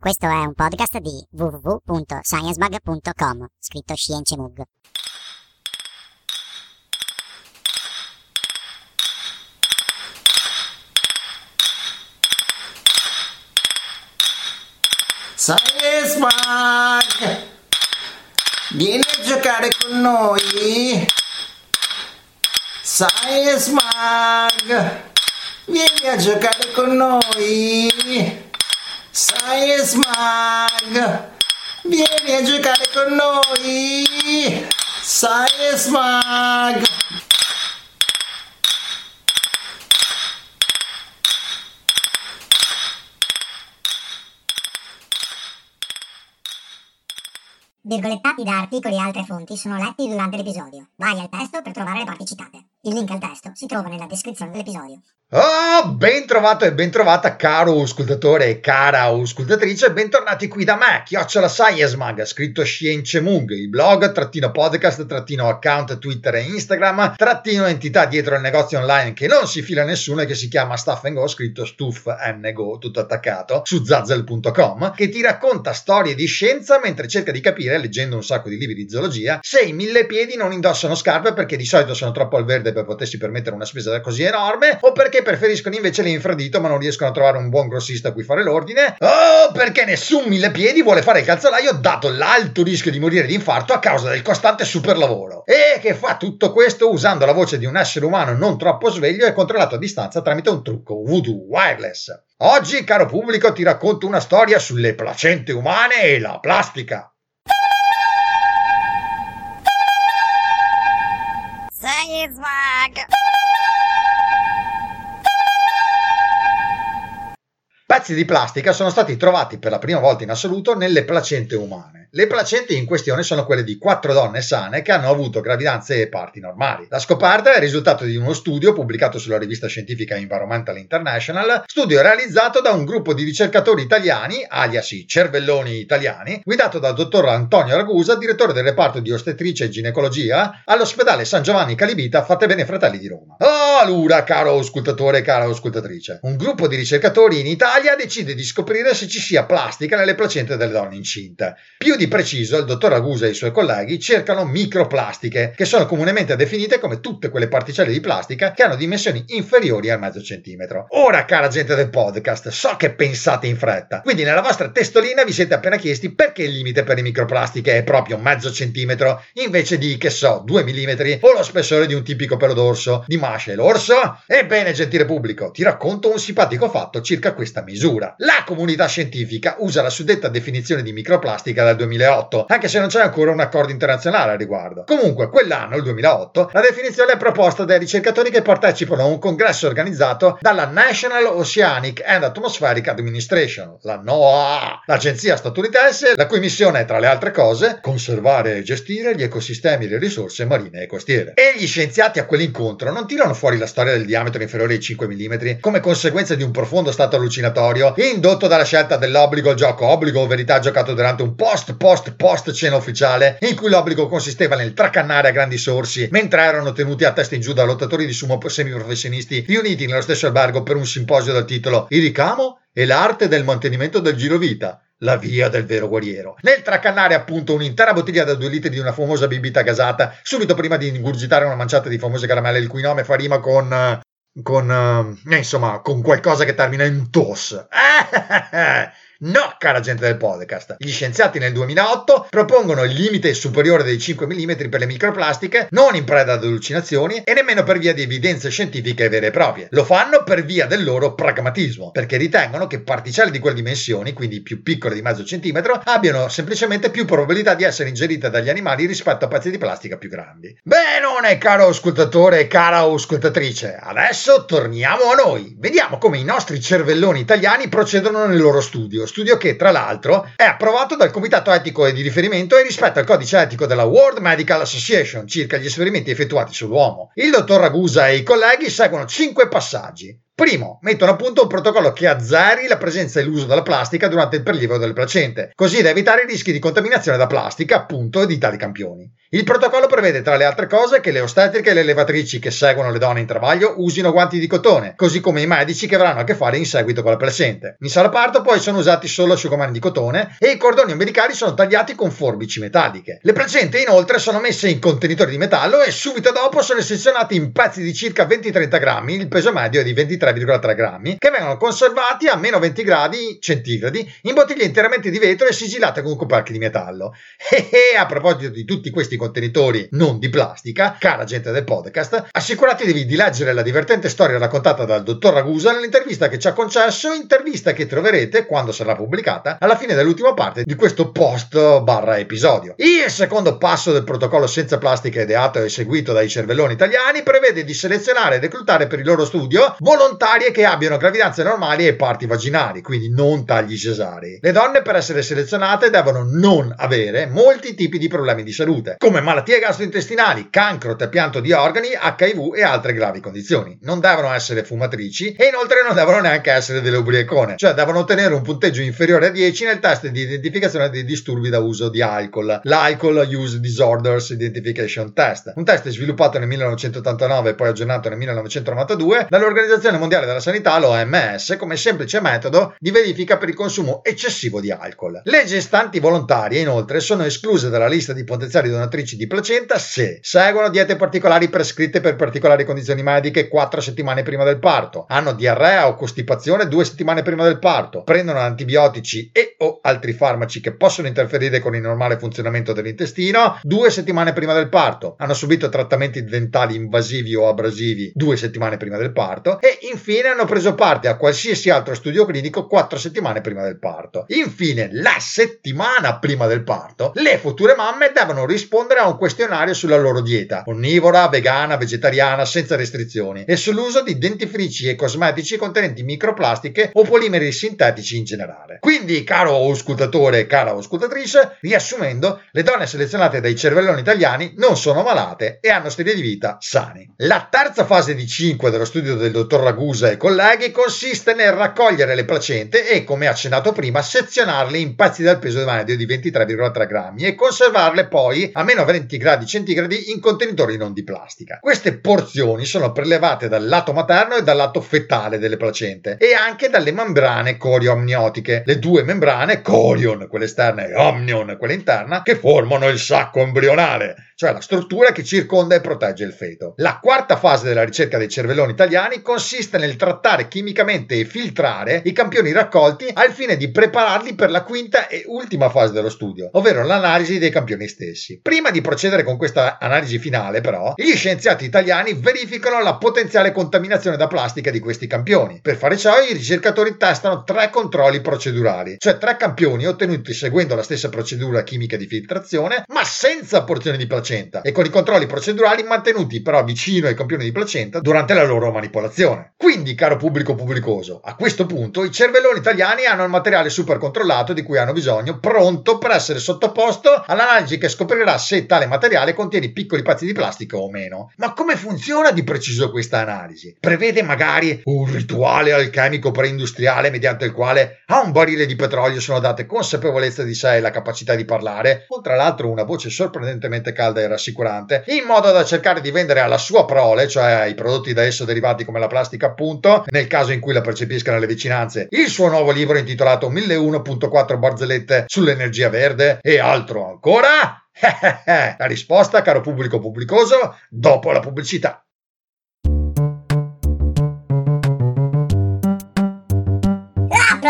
Questo è un podcast di www.sciencebug.com, scritto Scienze Science Bug! Vieni a giocare con noi! Science Mag! Vieni a giocare con noi! Science Mag! Vieni a giocare con noi! Science Mag! Virgolettati da articoli e altre fonti sono letti durante l'episodio. Vai al testo per trovare le parti citate. Il link al testo si trova nella descrizione dell'episodio. Oh, ben trovato e ben trovata caro ascoltatore e cara ascoltatrice, bentornati qui da me, Chiocciola Science Mag, scritto Science Mug, il blog, trattino podcast, trattino account Twitter e Instagram, trattino entità dietro il negozio online che non si fila nessuno e che si chiama Stuff Go, scritto Stuff Go, tutto attaccato, su zazzle.com, che ti racconta storie di scienza mentre cerca di capire, leggendo un sacco di libri di zoologia, se i mille piedi non indossano scarpe perché di solito sono troppo al verde per potersi permettere una spesa così enorme, o perché preferiscono invece l'infradito ma non riescono a trovare un buon grossista a cui fare l'ordine? Oh, perché nessun mille piedi vuole fare il calzolaio dato l'alto rischio di morire di infarto a causa del costante superlavoro. E che fa tutto questo usando la voce di un essere umano non troppo sveglio e controllato a distanza tramite un trucco voodoo wireless. Oggi, caro pubblico, ti racconto una storia sulle placente umane e la plastica. Mag! Pezzi di plastica sono stati trovati per la prima volta in assoluto nelle placente umane. Le placente in questione sono quelle di quattro donne sane che hanno avuto gravidanze e parti normali. La scoperta è il risultato di uno studio pubblicato sulla rivista scientifica Environmental International, studio realizzato da un gruppo di ricercatori italiani, alias cervelloni italiani, guidato dal dottor Antonio Ragusa, direttore del reparto di ostetrice e ginecologia all'ospedale San Giovanni Calibita Fatte Bene Fratelli di Roma. Oh, allora, caro auscultatore e cara auscultatrice, un gruppo di ricercatori in Italia decide di scoprire se ci sia plastica nelle placente delle donne incinte. Più di preciso, il dottor Agusa e i suoi colleghi cercano microplastiche, che sono comunemente definite come tutte quelle particelle di plastica che hanno dimensioni inferiori al mezzo centimetro. Ora, cara gente del podcast, so che pensate in fretta, quindi nella vostra testolina vi siete appena chiesti perché il limite per le microplastiche è proprio mezzo centimetro invece di, che so, 2 mm o lo spessore di un tipico pelo d'orso di masce l'orso? Ebbene, gentile pubblico, ti racconto un simpatico fatto circa questa misura. La comunità scientifica usa la suddetta definizione di microplastica dal 2000 2008, anche se non c'è ancora un accordo internazionale al riguardo. Comunque, quell'anno, il 2008, la definizione è proposta dai ricercatori che partecipano a un congresso organizzato dalla National Oceanic and Atmospheric Administration, la NOAA, l'agenzia statunitense, la cui missione è, tra le altre cose, conservare e gestire gli ecosistemi e le risorse marine e costiere. E gli scienziati a quell'incontro non tirano fuori la storia del diametro inferiore ai 5 mm come conseguenza di un profondo stato allucinatorio indotto dalla scelta dell'obbligo gioco obbligo o verità giocato durante un post post post cena ufficiale in cui l'obbligo consisteva nel tracannare a grandi sorsi mentre erano tenuti a testa in giù da lottatori di sumo semiprofessionisti riuniti nello stesso albergo per un simposio dal titolo Il ricamo e l'arte del mantenimento del girovita la via del vero guerriero. Nel tracannare appunto un'intera bottiglia da due litri di una famosa bibita gasata, subito prima di ingurgitare una manciata di famose caramelle il cui nome fa rima con... con... Uh, insomma, con qualcosa che termina in tos. No, cara gente del podcast. Gli scienziati nel 2008 propongono il limite superiore dei 5 mm per le microplastiche, non in preda ad allucinazioni e nemmeno per via di evidenze scientifiche vere e proprie. Lo fanno per via del loro pragmatismo, perché ritengono che particelle di quelle dimensioni, quindi più piccole di mezzo centimetro, abbiano semplicemente più probabilità di essere ingerite dagli animali rispetto a pezzi di plastica più grandi. Benone, caro ascoltatore e cara ascoltatrice, adesso torniamo a noi. Vediamo come i nostri cervelloni italiani procedono nel loro studio studio che, tra l'altro, è approvato dal Comitato Etico e di riferimento e rispetto al codice etico della World Medical Association circa gli esperimenti effettuati sull'uomo. Il dottor Ragusa e i colleghi seguono 5 passaggi. Primo, mettono a punto un protocollo che azzeri la presenza e l'uso della plastica durante il prelievo delle placente, così da evitare i rischi di contaminazione da plastica, appunto, di tali campioni. Il protocollo prevede tra le altre cose che le ostetriche e le levatrici che seguono le donne in travaglio usino guanti di cotone, così come i medici che avranno a che fare in seguito con la placente. In sala parto poi sono usati solo asciugamani di cotone e i cordoni ombelicali sono tagliati con forbici metalliche. Le placente inoltre sono messe in contenitori di metallo e subito dopo sono sezionate in pezzi di circa 20-30 grammi, il peso medio è di 23,3 grammi, che vengono conservati a meno 20 gradi centigradi in bottiglie interamente di vetro e sigillate con coperchi di metallo. E a proposito di tutti questi contenitori non di plastica, cara gente del podcast, assicuratevi di leggere la divertente storia raccontata dal dottor Ragusa nell'intervista che ci ha concesso, intervista che troverete, quando sarà pubblicata, alla fine dell'ultima parte di questo post barra episodio. Il secondo passo del protocollo senza plastica ideato e seguito dai cervelloni italiani prevede di selezionare e reclutare per il loro studio volontarie che abbiano gravidanze normali e parti vaginali, quindi non tagli cesarei. Le donne per essere selezionate devono non avere molti tipi di problemi di salute, come malattie gastrointestinali, cancro, trapianto di organi, HIV e altre gravi condizioni. Non devono essere fumatrici e inoltre non devono neanche essere delle ubriacone, cioè devono ottenere un punteggio inferiore a 10 nel test di identificazione dei disturbi da uso di alcol, l'Alcohol Use Disorders Identification Test, un test sviluppato nel 1989 e poi aggiornato nel 1992 dall'Organizzazione Mondiale della Sanità, l'OMS, come semplice metodo di verifica per il consumo eccessivo di alcol. Le gestanti volontarie inoltre sono escluse dalla lista di potenziali donatrici di placenta se seguono diete particolari prescritte per particolari condizioni mediche 4 settimane prima del parto, hanno diarrea o costipazione 2 settimane prima del parto, prendono antibiotici e o altri farmaci che possono interferire con il normale funzionamento dell'intestino. 2 settimane prima del parto, hanno subito trattamenti dentali invasivi o abrasivi 2 settimane prima del parto. E infine hanno preso parte a qualsiasi altro studio clinico 4 settimane prima del parto. Infine, la settimana prima del parto, le future mamme devono rispondere a un questionario sulla loro dieta, onnivora, vegana, vegetariana, senza restrizioni, e sull'uso di dentifrici e cosmetici contenenti microplastiche o polimeri sintetici in generale. Quindi, caro auscultatore e cara auscultatrice, riassumendo, le donne selezionate dai cervelloni italiani non sono malate e hanno stili di vita sani. La terza fase di 5 dello studio del dottor Ragusa e colleghi consiste nel raccogliere le placente e, come accennato prima, sezionarle in pezzi dal peso medio di 23,3 grammi e conservarle poi a meno 20 gradi centigradi in contenitori non di plastica. Queste porzioni sono prelevate dal lato materno e dal lato fetale delle placente e anche dalle membrane corio-amniotiche, le due membrane corion, quella esterna, e omnion, quella interna, che formano il sacco embrionale, cioè la struttura che circonda e protegge il feto. La quarta fase della ricerca dei cervelloni italiani consiste nel trattare chimicamente e filtrare i campioni raccolti al fine di prepararli per la quinta e ultima fase dello studio, ovvero l'analisi dei campioni stessi. Prima di procedere con questa analisi finale, però, gli scienziati italiani verificano la potenziale contaminazione da plastica di questi campioni. Per fare ciò, i ricercatori testano tre controlli procedurali, cioè tre campioni ottenuti seguendo la stessa procedura chimica di filtrazione, ma senza porzioni di placenta e con i controlli procedurali mantenuti però vicino ai campioni di placenta durante la loro manipolazione. Quindi, caro pubblico pubblicoso, a questo punto i cervelloni italiani hanno il materiale super controllato di cui hanno bisogno, pronto per essere sottoposto all'analisi che scoprirà se tale materiale contiene piccoli pezzi di plastica o meno. Ma come funziona di preciso questa analisi? Prevede magari un rituale alchemico preindustriale mediante il quale a un barile di petrolio sono date consapevolezza di sé e la capacità di parlare, o tra l'altro una voce sorprendentemente calda e rassicurante, in modo da cercare di vendere alla sua prole, cioè ai prodotti da esso derivati come la plastica appunto, nel caso in cui la percepisca nelle vicinanze, il suo nuovo libro intitolato 1001.4 barzellette sull'energia verde e altro ancora? la risposta, caro pubblico pubblicoso, dopo la pubblicità.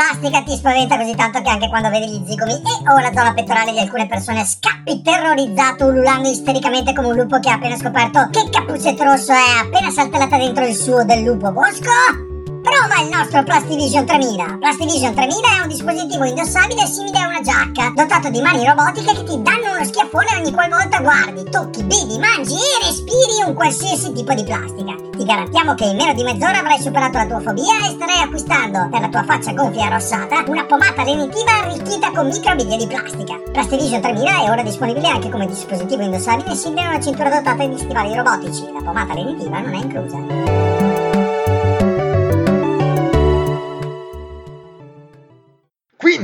Plastica ti spaventa così tanto che anche quando vedi gli zigomi e o la zona pettorale di alcune persone scappi terrorizzato ululando istericamente come un lupo che ha appena scoperto che Cappuccetto Rosso è appena saltellata dentro il suo del lupo bosco? Prova il nostro Plastivision 3000. Plastivision 3000 è un dispositivo indossabile simile a una giacca, dotato di mani robotiche che ti danno uno schiaffone ogni qualvolta guardi, tocchi, vedi, mangi e respiri un qualsiasi tipo di plastica. Ti garantiamo che in meno di mezz'ora avrai superato la tua fobia e starai acquistando, per la tua faccia gonfia e arrossata, una pomata lenitiva arricchita con microbiglie di plastica. Plastivision 3000 è ora disponibile anche come dispositivo indossabile simile a una cintura dotata di stivali robotici. La pomata lenitiva non è inclusa.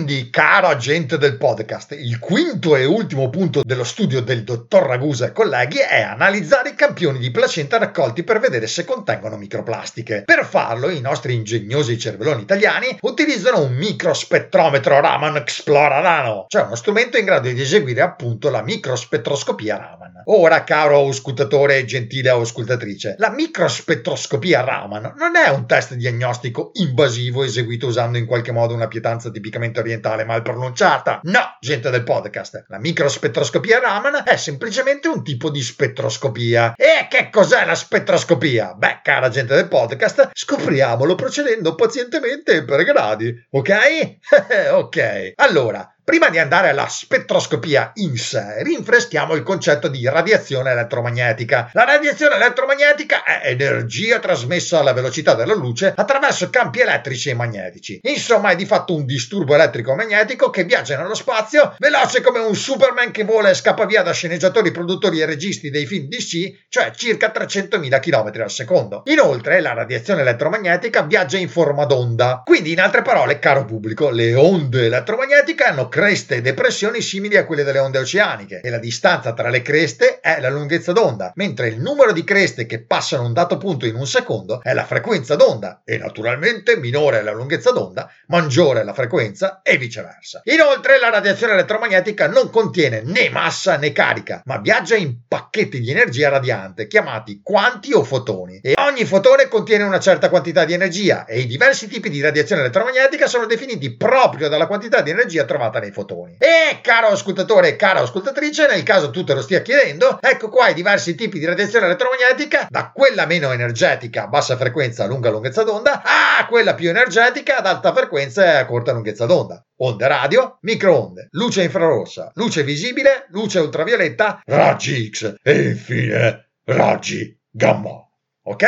Quindi, caro agente del podcast, il quinto e ultimo punto dello studio del dottor Ragusa e colleghi è analizzare i campioni di placenta raccolti per vedere se contengono microplastiche. Per farlo, i nostri ingegnosi cervelloni italiani utilizzano un microspettrometro Raman Explora Nano, cioè uno strumento in grado di eseguire appunto la microspettroscopia Raman. Ora, caro auscultatore e gentile auscultatrice, la microspettroscopia Raman non è un test diagnostico invasivo eseguito usando in qualche modo una pietanza tipicamente orientale mal pronunciata. No, gente del podcast, la microspettroscopia Raman è semplicemente un tipo di spettroscopia. E che cos'è la spettroscopia? Beh, cara gente del podcast, scopriamolo procedendo pazientemente per gradi, ok? ok. Allora, Prima di andare alla spettroscopia in sé, rinfreschiamo il concetto di radiazione elettromagnetica. La radiazione elettromagnetica è energia trasmessa alla velocità della luce attraverso campi elettrici e magnetici. Insomma, è di fatto un disturbo elettrico-magnetico che viaggia nello spazio veloce come un Superman che vola e scappa via da sceneggiatori, produttori e registi dei film DC, cioè circa 300.000 km al secondo. Inoltre, la radiazione elettromagnetica viaggia in forma d'onda. Quindi, in altre parole, caro pubblico, le onde elettromagnetiche hanno creste e depressioni simili a quelle delle onde oceaniche. E la distanza tra le creste è la lunghezza d'onda, mentre il numero di creste che passano un dato punto in un secondo è la frequenza d'onda. E naturalmente minore è la lunghezza d'onda, maggiore è la frequenza e viceversa. Inoltre la radiazione elettromagnetica non contiene né massa né carica, ma viaggia in pacchetti di energia radiante chiamati quanti o fotoni. E ogni fotone contiene una certa quantità di energia e i diversi tipi di radiazione elettromagnetica sono definiti proprio dalla quantità di energia trovata nei fotoni. E caro ascoltatore e cara ascoltatrice, nel caso tu te lo stia chiedendo, ecco qua i diversi tipi di radiazione elettromagnetica, da quella meno energetica a bassa frequenza a lunga lunghezza d'onda, a quella più energetica ad alta frequenza e a corta lunghezza d'onda. Onde radio, microonde, luce infrarossa, luce visibile, luce ultravioletta, raggi X e infine raggi gamma. Ok?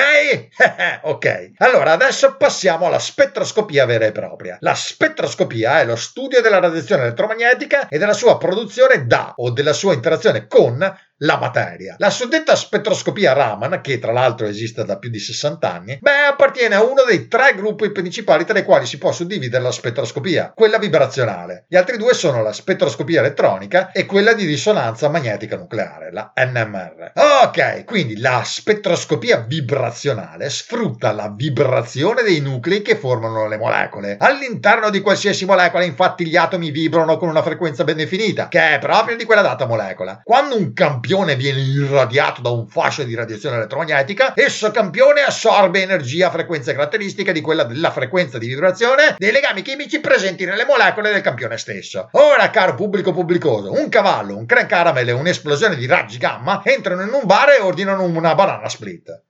ok. Allora, adesso passiamo alla spettroscopia vera e propria. La spettroscopia è lo studio della radiazione elettromagnetica e della sua produzione da o della sua interazione con la materia. La suddetta spettroscopia Raman, che tra l'altro esiste da più di 60 anni, beh, appartiene a uno dei tre gruppi principali tra i quali si può suddividere la spettroscopia, quella vibrazionale. Gli altri due sono la spettroscopia elettronica e quella di risonanza magnetica nucleare, la NMR. Ok, quindi la spettroscopia vibrazionale sfrutta la vibrazione dei nuclei che formano le molecole. All'interno di qualsiasi molecola, infatti, gli atomi vibrano con una frequenza ben definita, che è proprio di quella data molecola. Quando un campione campione viene irradiato da un fascio di radiazione elettromagnetica, esso campione assorbe energia a frequenze caratteristiche di quella della frequenza di vibrazione dei legami chimici presenti nelle molecole del campione stesso. Ora, caro pubblico pubblicoso, un cavallo, un crank caramel e un'esplosione di raggi gamma entrano in un bar e ordinano una banana split.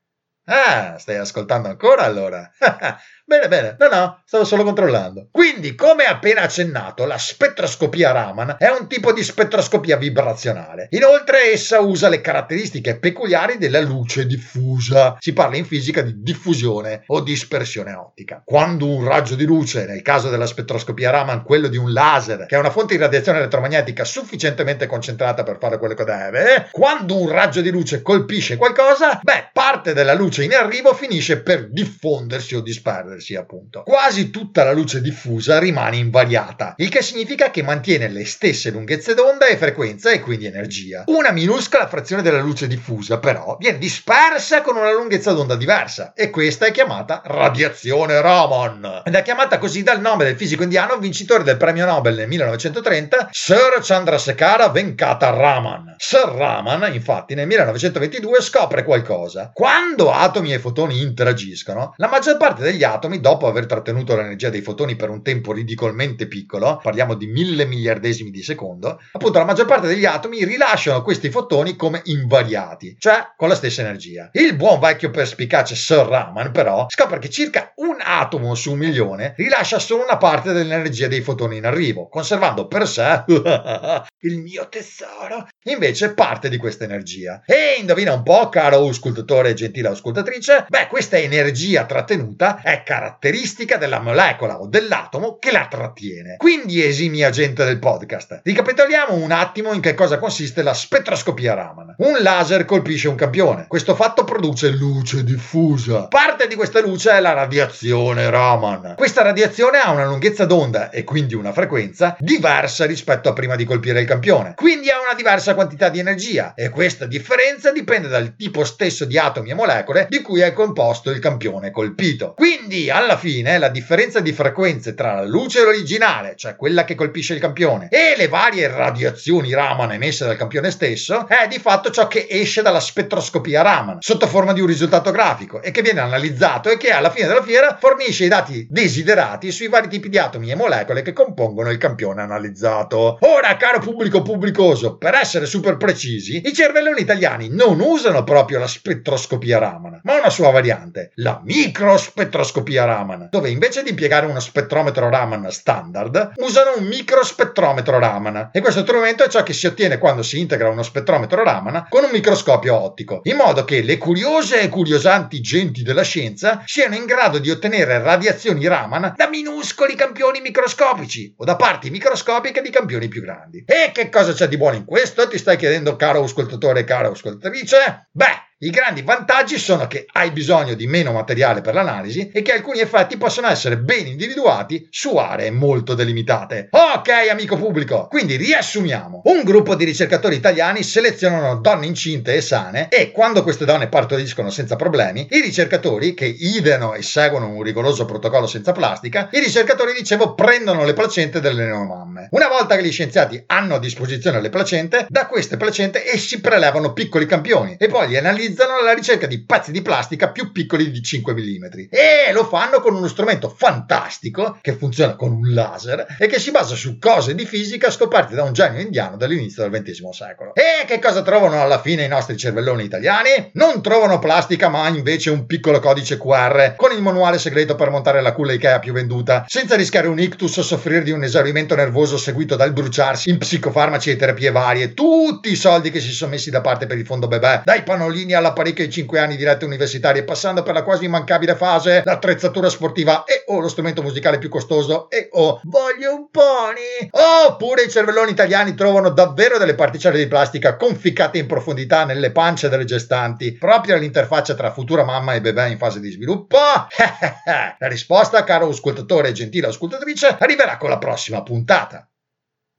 Ah, stai ascoltando ancora allora? Bene, bene, no, no, stavo solo controllando. Quindi, come appena accennato, la spettroscopia Raman è un tipo di spettroscopia vibrazionale. Inoltre, essa usa le caratteristiche peculiari della luce diffusa. Si parla in fisica di diffusione o dispersione ottica. Quando un raggio di luce, nel caso della spettroscopia Raman, quello di un laser, che è una fonte di radiazione elettromagnetica sufficientemente concentrata per fare quello che deve, quando un raggio di luce colpisce qualcosa, beh, parte della luce in arrivo finisce per diffondersi o disperdersi muoversi, appunto. Quasi tutta la luce diffusa rimane invariata, il che significa che mantiene le stesse lunghezze d'onda e frequenza e quindi energia. Una minuscola frazione della luce diffusa, però, viene dispersa con una lunghezza d'onda diversa e questa è chiamata radiazione Raman. Ed è chiamata così dal nome del fisico indiano vincitore del premio Nobel nel 1930, Sir Chandrasekhara Venkata Raman. Sir Raman, infatti, nel 1922 scopre qualcosa. Quando atomi e fotoni interagiscono, la maggior parte degli atomi atomi, dopo aver trattenuto l'energia dei fotoni per un tempo ridicolmente piccolo, parliamo di mille miliardesimi di secondo, appunto la maggior parte degli atomi rilasciano questi fotoni come invariati, cioè con la stessa energia. Il buon vecchio perspicace Sir Raman, però, scopre che circa un atomo su un milione rilascia solo una parte dell'energia dei fotoni in arrivo, conservando per sé il mio tesoro, invece parte di questa energia. E indovina un po', caro auscultatore e gentile auscultatrice, beh, questa energia trattenuta è caratteristica della molecola o dell'atomo che la trattiene. Quindi, esimi agente del podcast, ricapitoliamo un attimo in che cosa consiste la spettroscopia Raman. Un laser colpisce un campione. Questo fatto produce luce diffusa. Parte di questa luce è la radiazione Raman. Questa radiazione ha una lunghezza d'onda e quindi una frequenza diversa rispetto a prima di colpire il campione. Quindi ha una diversa quantità di energia e questa differenza dipende dal tipo stesso di atomi e molecole di cui è composto il campione colpito. Quindi, alla fine, la differenza di frequenze tra la luce originale, cioè quella che colpisce il campione, e le varie radiazioni Raman emesse dal campione stesso, è di fatto ciò che esce dalla spettroscopia Raman, sotto forma di un risultato grafico, e che viene analizzato e che alla fine della fiera fornisce i dati desiderati sui vari tipi di atomi e molecole che compongono il campione analizzato. Ora, caro pubblico pubblicoso, per essere super precisi, i cervelloni italiani non usano proprio la spettroscopia Raman, ma una sua variante, la microspettroscopia Raman, dove invece di impiegare uno spettrometro Raman standard, usano un microspettrometro Raman. E questo strumento è ciò che si ottiene quando si integra uno spettrometro Raman con un microscopio ottico, in modo che le curiose e curiosanti genti della scienza siano in grado di ottenere radiazioni Raman da minuscoli campioni microscopici o da parti microscopiche di campioni più grandi. E che cosa c'è di buono in questo? Ti stai chiedendo, caro ascoltatore cara ascoltatrice? Beh, i grandi vantaggi sono che hai bisogno di meno materiale per l'analisi e che alcuni effetti possono essere ben individuati su aree molto delimitate. Ok, amico pubblico, quindi riassumiamo. Un gruppo di ricercatori italiani selezionano donne incinte e sane e quando queste donne partoriscono senza problemi, i ricercatori, che ideano e seguono un rigoroso protocollo senza plastica, i ricercatori, dicevo, prendono le placente delle neomamme. Una volta che gli scienziati hanno a disposizione le placente, da queste placente essi prelevano piccoli campioni e poi li analizzano utilizzano alla ricerca di pezzi di plastica più piccoli di 5 mm e lo fanno con uno strumento fantastico che funziona con un laser e che si basa su cose di fisica scoperte da un genio indiano dall'inizio del XX secolo. E che cosa trovano alla fine i nostri cervelloni italiani? Non trovano plastica ma invece un piccolo codice QR con il manuale segreto per montare la culla Ikea più venduta senza rischiare un ictus o soffrire di un esaurimento nervoso seguito dal bruciarsi in psicofarmaci e terapie varie. Tutti i soldi che si sono messi da parte per il fondo bebè, dai pannolini all'apparecchio ai 5 anni di rette universitarie, passando per la quasi immancabile fase, l'attrezzatura sportiva e o lo strumento musicale più costoso e o voglio un pony. Oppure i cervelloni italiani trovano davvero delle particelle di plastica conficcate in profondità nelle pance delle gestanti, proprio all'interfaccia tra futura mamma e bebè in fase di sviluppo? la risposta, caro ascoltatore e gentile ascoltatrice, arriverà con la prossima puntata.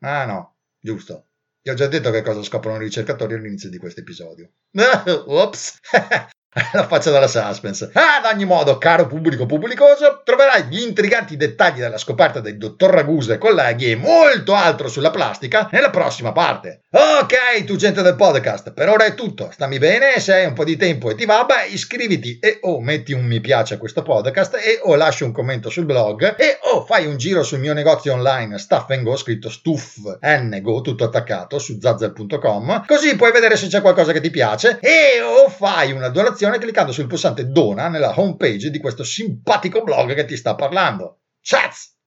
Ah no, giusto. Ti ho già detto che cosa scoprono i ricercatori all'inizio di questo episodio. Ops! La faccia della suspense. Ad ogni modo, caro pubblico pubblicoso, troverai gli intriganti dettagli della scoperta del dottor Ragusa e colleghi e molto altro sulla plastica nella prossima parte. Ok, tu gente del podcast, per ora è tutto. Stammi bene, se hai un po' di tempo e ti va, beh, iscriviti e o metti un mi piace a questo podcast e o lasci un commento sul blog e o fai un giro sul mio negozio online Stuff Go, scritto Stuff N Go, tutto attaccato su zazzel.com, così puoi vedere se c'è qualcosa che ti piace e o fai una donazione cliccando sul pulsante dona nella homepage di questo simpatico blog che ti sta parlando. Chats!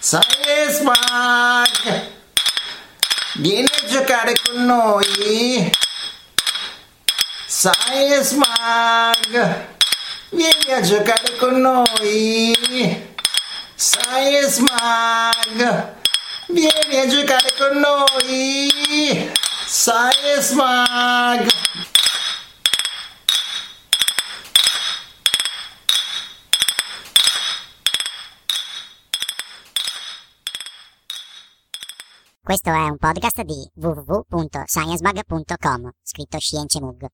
Science Mag! Vieni a giocare con noi! Science Mag! Vieni a giocare con noi! Science Mag, vieni a giocare con noi. Science Mag. Questo è un podcast di www.sciencebug.com, scritto Science Mug.